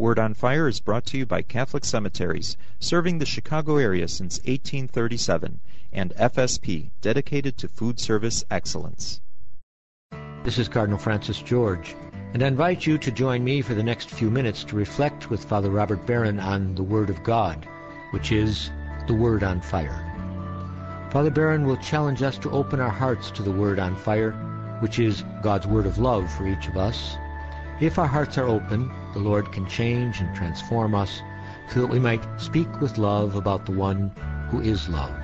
Word on Fire is brought to you by Catholic Cemeteries, serving the Chicago area since 1837, and FSP, dedicated to food service excellence. This is Cardinal Francis George, and I invite you to join me for the next few minutes to reflect with Father Robert Barron on the Word of God, which is the Word on Fire. Father Barron will challenge us to open our hearts to the Word on Fire, which is God's Word of love for each of us. If our hearts are open, the Lord can change and transform us so that we might speak with love about the one who is love.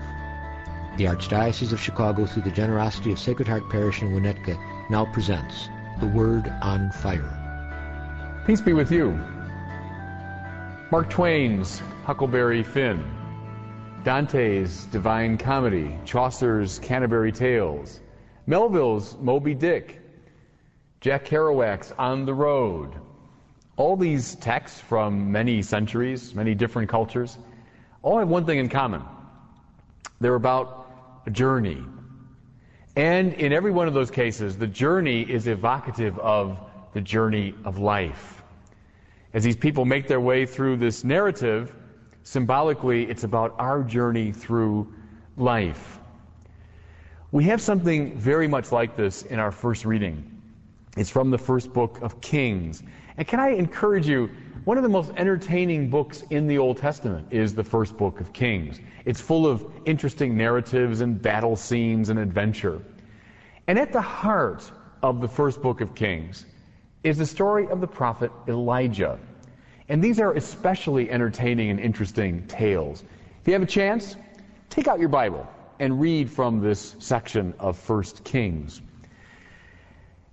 The Archdiocese of Chicago, through the generosity of Sacred Heart Parish in Winnetka, now presents The Word on Fire. Peace be with you. Mark Twain's Huckleberry Finn, Dante's Divine Comedy, Chaucer's Canterbury Tales, Melville's Moby Dick, Jack Kerouac's On the Road. All these texts from many centuries, many different cultures, all have one thing in common. They're about a journey. And in every one of those cases, the journey is evocative of the journey of life. As these people make their way through this narrative, symbolically, it's about our journey through life. We have something very much like this in our first reading. It's from the first book of Kings. And can I encourage you, one of the most entertaining books in the Old Testament is the first book of Kings. It's full of interesting narratives and battle scenes and adventure. And at the heart of the first book of Kings is the story of the prophet Elijah. And these are especially entertaining and interesting tales. If you have a chance, take out your Bible and read from this section of First Kings.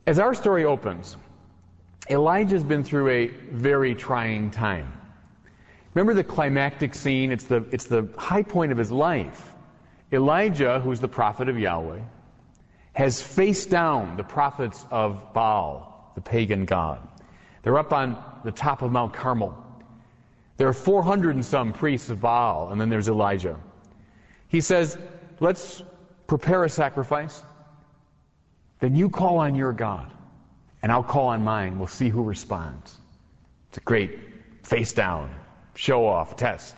As our story opens, Elijah's been through a very trying time. Remember the climactic scene? It's the, it's the high point of his life. Elijah, who's the prophet of Yahweh, has faced down the prophets of Baal, the pagan god. They're up on the top of Mount Carmel. There are 400 and some priests of Baal, and then there's Elijah. He says, Let's prepare a sacrifice. Then you call on your God, and I'll call on mine. We'll see who responds. It's a great face down, show off, test.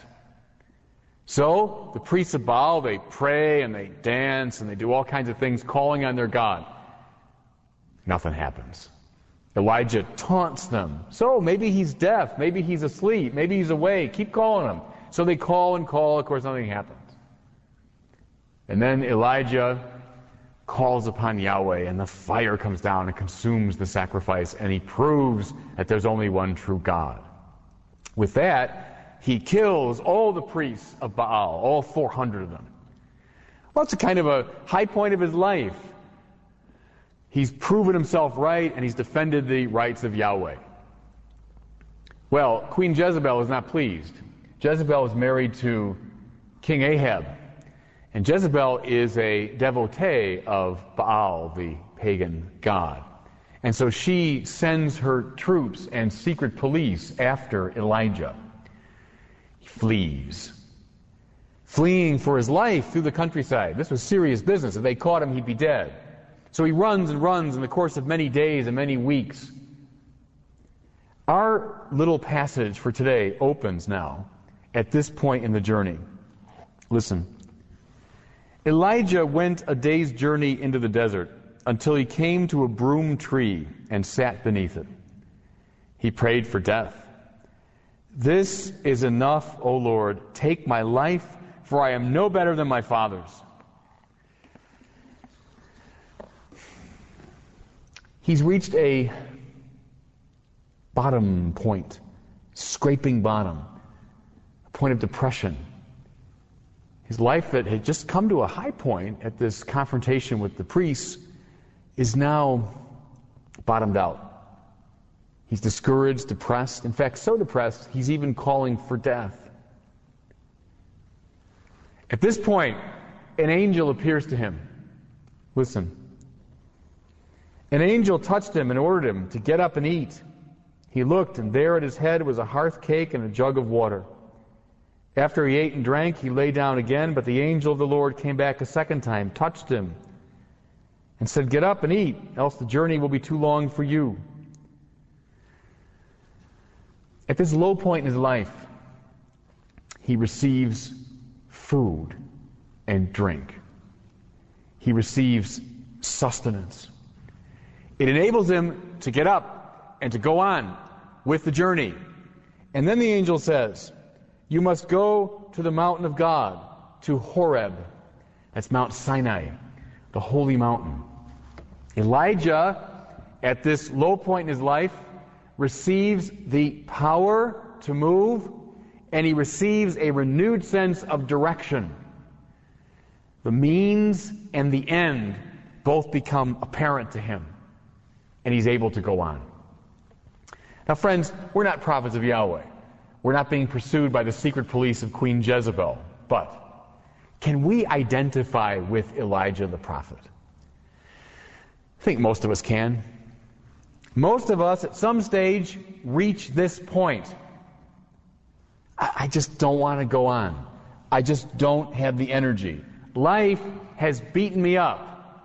So the priests of Baal, they pray and they dance and they do all kinds of things calling on their God. Nothing happens. Elijah taunts them. So maybe he's deaf, maybe he's asleep, maybe he's awake. Keep calling him. So they call and call, of course nothing happens. And then Elijah calls upon Yahweh and the fire comes down and consumes the sacrifice and he proves that there's only one true God. With that, he kills all the priests of Baal, all 400 of them. Well, it's a kind of a high point of his life. He's proven himself right and he's defended the rights of Yahweh. Well, Queen Jezebel is not pleased. Jezebel is married to King Ahab. And Jezebel is a devotee of Baal, the pagan god. And so she sends her troops and secret police after Elijah He flees. Fleeing for his life through the countryside. This was serious business. If they caught him, he'd be dead. So he runs and runs in the course of many days and many weeks. Our little passage for today opens now at this point in the journey. Listen. Elijah went a day's journey into the desert until he came to a broom tree and sat beneath it. He prayed for death. This is enough, O Lord. Take my life, for I am no better than my father's. He's reached a bottom point, scraping bottom, a point of depression. His life that had just come to a high point at this confrontation with the priests is now bottomed out. He's discouraged, depressed. In fact, so depressed, he's even calling for death. At this point, an angel appears to him. Listen. An angel touched him and ordered him to get up and eat. He looked, and there at his head was a hearth cake and a jug of water. After he ate and drank, he lay down again, but the angel of the Lord came back a second time, touched him, and said, Get up and eat, else the journey will be too long for you. At this low point in his life, he receives food and drink. He receives sustenance. It enables him to get up and to go on with the journey. And then the angel says, You must go to the mountain of God, to Horeb. That's Mount Sinai, the holy mountain. Elijah, at this low point in his life, receives the power to move and he receives a renewed sense of direction. The means and the end both become apparent to him, and he's able to go on. Now, friends, we're not prophets of Yahweh. We're not being pursued by the secret police of Queen Jezebel. But can we identify with Elijah the prophet? I think most of us can. Most of us at some stage reach this point. I, I just don't want to go on. I just don't have the energy. Life has beaten me up.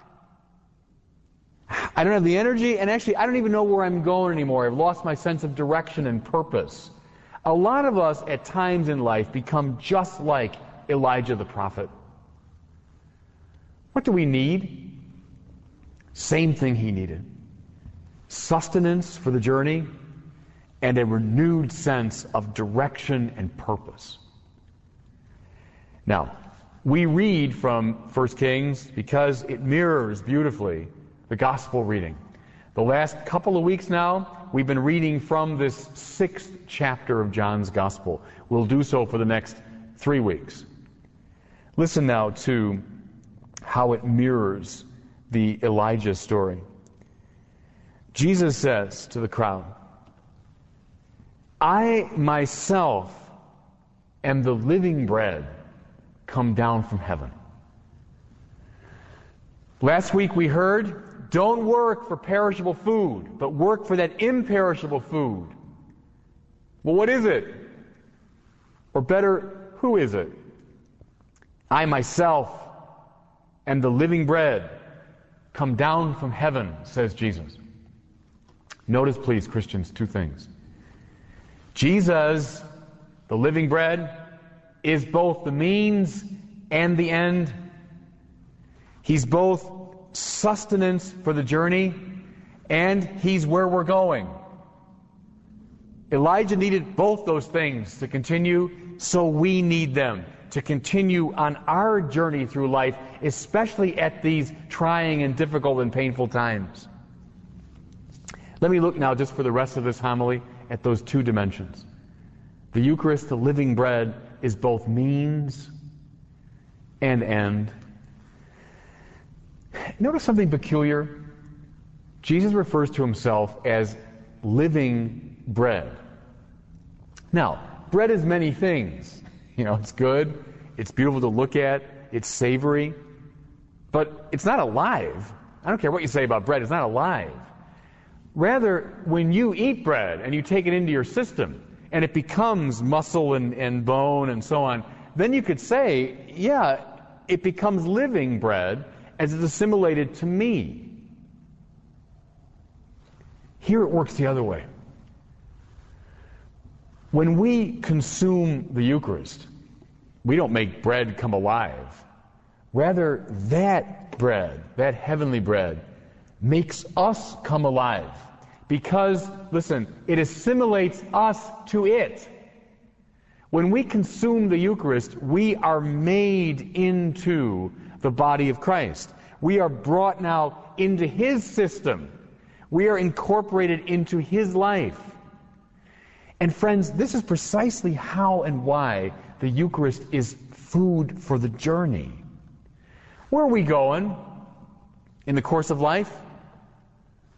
I don't have the energy, and actually, I don't even know where I'm going anymore. I've lost my sense of direction and purpose. A lot of us at times in life become just like Elijah the prophet. What do we need? Same thing he needed sustenance for the journey and a renewed sense of direction and purpose. Now, we read from 1 Kings because it mirrors beautifully the gospel reading. The last couple of weeks now, we've been reading from this sixth chapter of John's gospel. We'll do so for the next three weeks. Listen now to how it mirrors the Elijah story. Jesus says to the crowd, I myself am the living bread come down from heaven. Last week we heard, don't work for perishable food, but work for that imperishable food. Well, what is it? Or better, who is it? I myself am the living bread come down from heaven, says Jesus. Notice, please, Christians, two things. Jesus, the living bread, is both the means and the end. He's both sustenance for the journey and he's where we're going. Elijah needed both those things to continue, so we need them to continue on our journey through life, especially at these trying and difficult and painful times. Let me look now, just for the rest of this homily, at those two dimensions. The Eucharist, the living bread, is both means and end. Notice something peculiar. Jesus refers to himself as living bread. Now, bread is many things. You know, it's good, it's beautiful to look at, it's savory, but it's not alive. I don't care what you say about bread, it's not alive. Rather, when you eat bread and you take it into your system and it becomes muscle and, and bone and so on, then you could say, yeah, it becomes living bread as it's assimilated to me. Here it works the other way. When we consume the Eucharist, we don't make bread come alive. Rather, that bread, that heavenly bread, makes us come alive. Because, listen, it assimilates us to it. When we consume the Eucharist, we are made into the body of Christ. We are brought now into His system. We are incorporated into His life. And friends, this is precisely how and why the Eucharist is food for the journey. Where are we going in the course of life?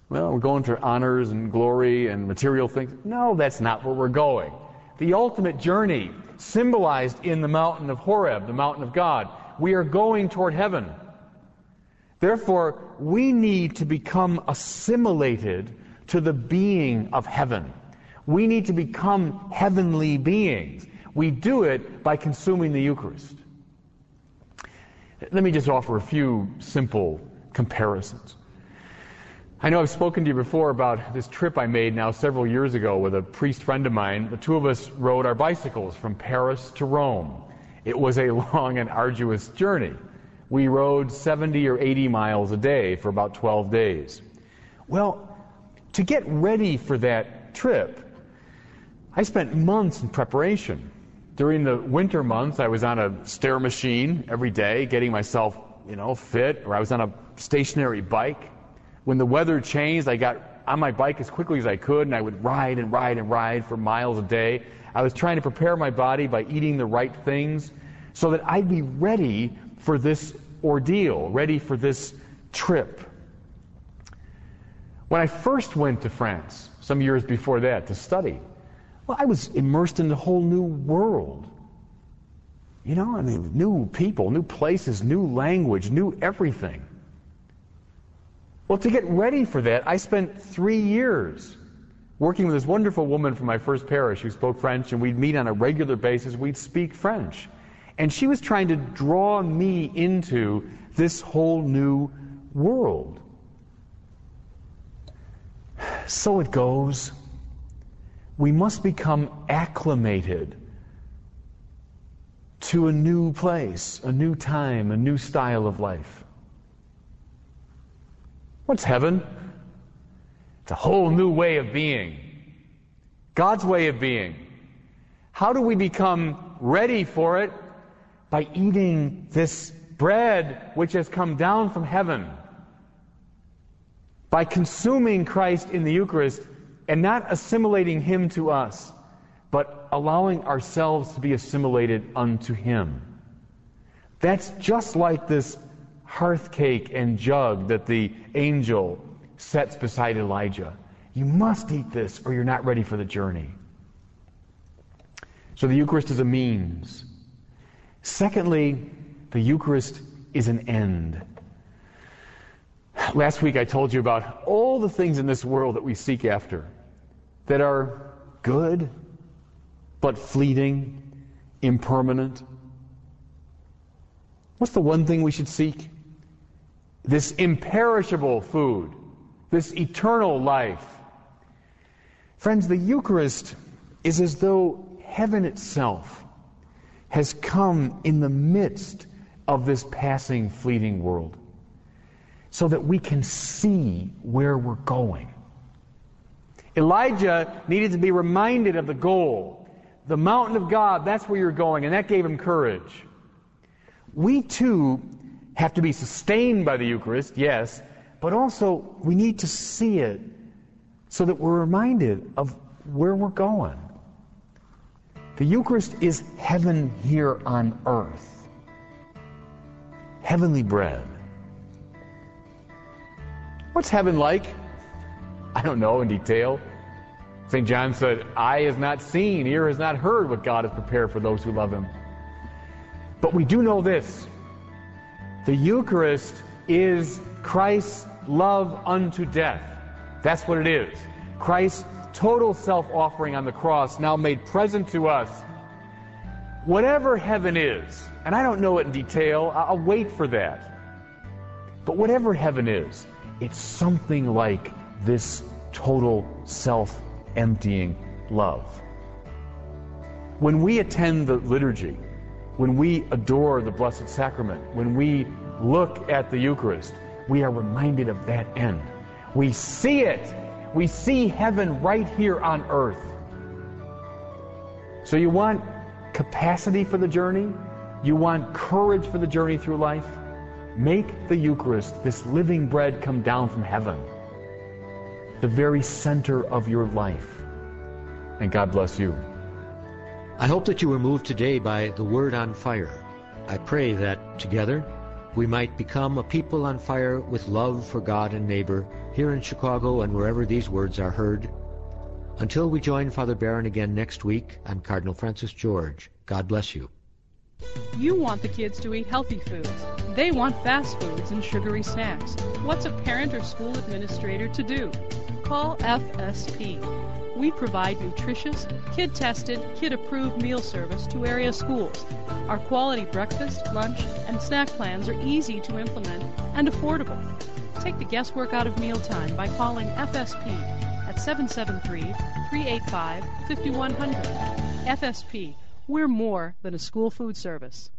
Well, we're going for honors and glory and material things. No, that's not where we're going. The ultimate journey, symbolized in the mountain of Horeb, the mountain of God, we are going toward heaven. Therefore, we need to become assimilated to the being of heaven. We need to become heavenly beings. We do it by consuming the Eucharist. Let me just offer a few simple comparisons. I know I've spoken to you before about this trip I made now several years ago with a priest friend of mine. The two of us rode our bicycles from Paris to Rome. It was a long and arduous journey. We rode 70 or 80 miles a day for about 12 days. Well, to get ready for that trip, I spent months in preparation. During the winter months, I was on a stair machine every day, getting myself, you know, fit, or I was on a stationary bike. When the weather changed, I got on my bike as quickly as I could, and I would ride and ride and ride for miles a day. I was trying to prepare my body by eating the right things so that I'd be ready for this ordeal, ready for this trip. When I first went to France, some years before that, to study, well, I was immersed in a whole new world. You know, I mean, new people, new places, new language, new everything. Well, to get ready for that, I spent three years working with this wonderful woman from my first parish who spoke French, and we'd meet on a regular basis. We'd speak French. And she was trying to draw me into this whole new world. So it goes. We must become acclimated to a new place, a new time, a new style of life. What's heaven? It's a whole new way of being. God's way of being. How do we become ready for it? By eating this bread which has come down from heaven. By consuming Christ in the Eucharist and not assimilating Him to us, but allowing ourselves to be assimilated unto Him. That's just like this hearth cake and jug that the angel sets beside Elijah. You must eat this or you're not ready for the journey. So the Eucharist is a means. Secondly, the Eucharist is an end. Last week I told you about all the things in this world that we seek after that are good, but fleeting, impermanent. What's the one thing we should seek? This imperishable food, this eternal life. Friends, the Eucharist is as though heaven itself has come in the midst of this passing, fleeting world so that we can see where we're going. Elijah needed to be reminded of the goal. The mountain of God, that's where you're going, and that gave him courage. We too have to be sustained by the Eucharist, yes, but also we need to see it so that we're reminded of where we're going. The Eucharist is heaven here on earth, heavenly bread. What's heaven like? I don't know in detail. St. John said, Eye has not seen, ear has not heard what God has prepared for those who love him. But we do know this the Eucharist is Christ's love unto death. That's what it is. Christ's total self offering on the cross, now made present to us. Whatever heaven is, and I don't know it in detail, I'll wait for that. But whatever heaven is, it's something like this total self emptying love. When we attend the liturgy, when we adore the Blessed Sacrament, when we look at the Eucharist, we are reminded of that end. We see it. We see heaven right here on earth. So you want capacity for the journey? You want courage for the journey through life? Make the Eucharist, this living bread, come down from heaven, the very center of your life. And God bless you. I hope that you were moved today by the Word on Fire. I pray that together we might become a people on fire with love for God and neighbor here in Chicago and wherever these words are heard. Until we join Father Barron again next week, I'm Cardinal Francis George. God bless you. You want the kids to eat healthy foods. They want fast foods and sugary snacks. What's a parent or school administrator to do? Call FSP. We provide nutritious, kid tested, kid approved meal service to area schools. Our quality breakfast, lunch, and snack plans are easy to implement and affordable. Take the guesswork out of mealtime by calling FSP at 773-385-5100. FSP, we're more than a school food service.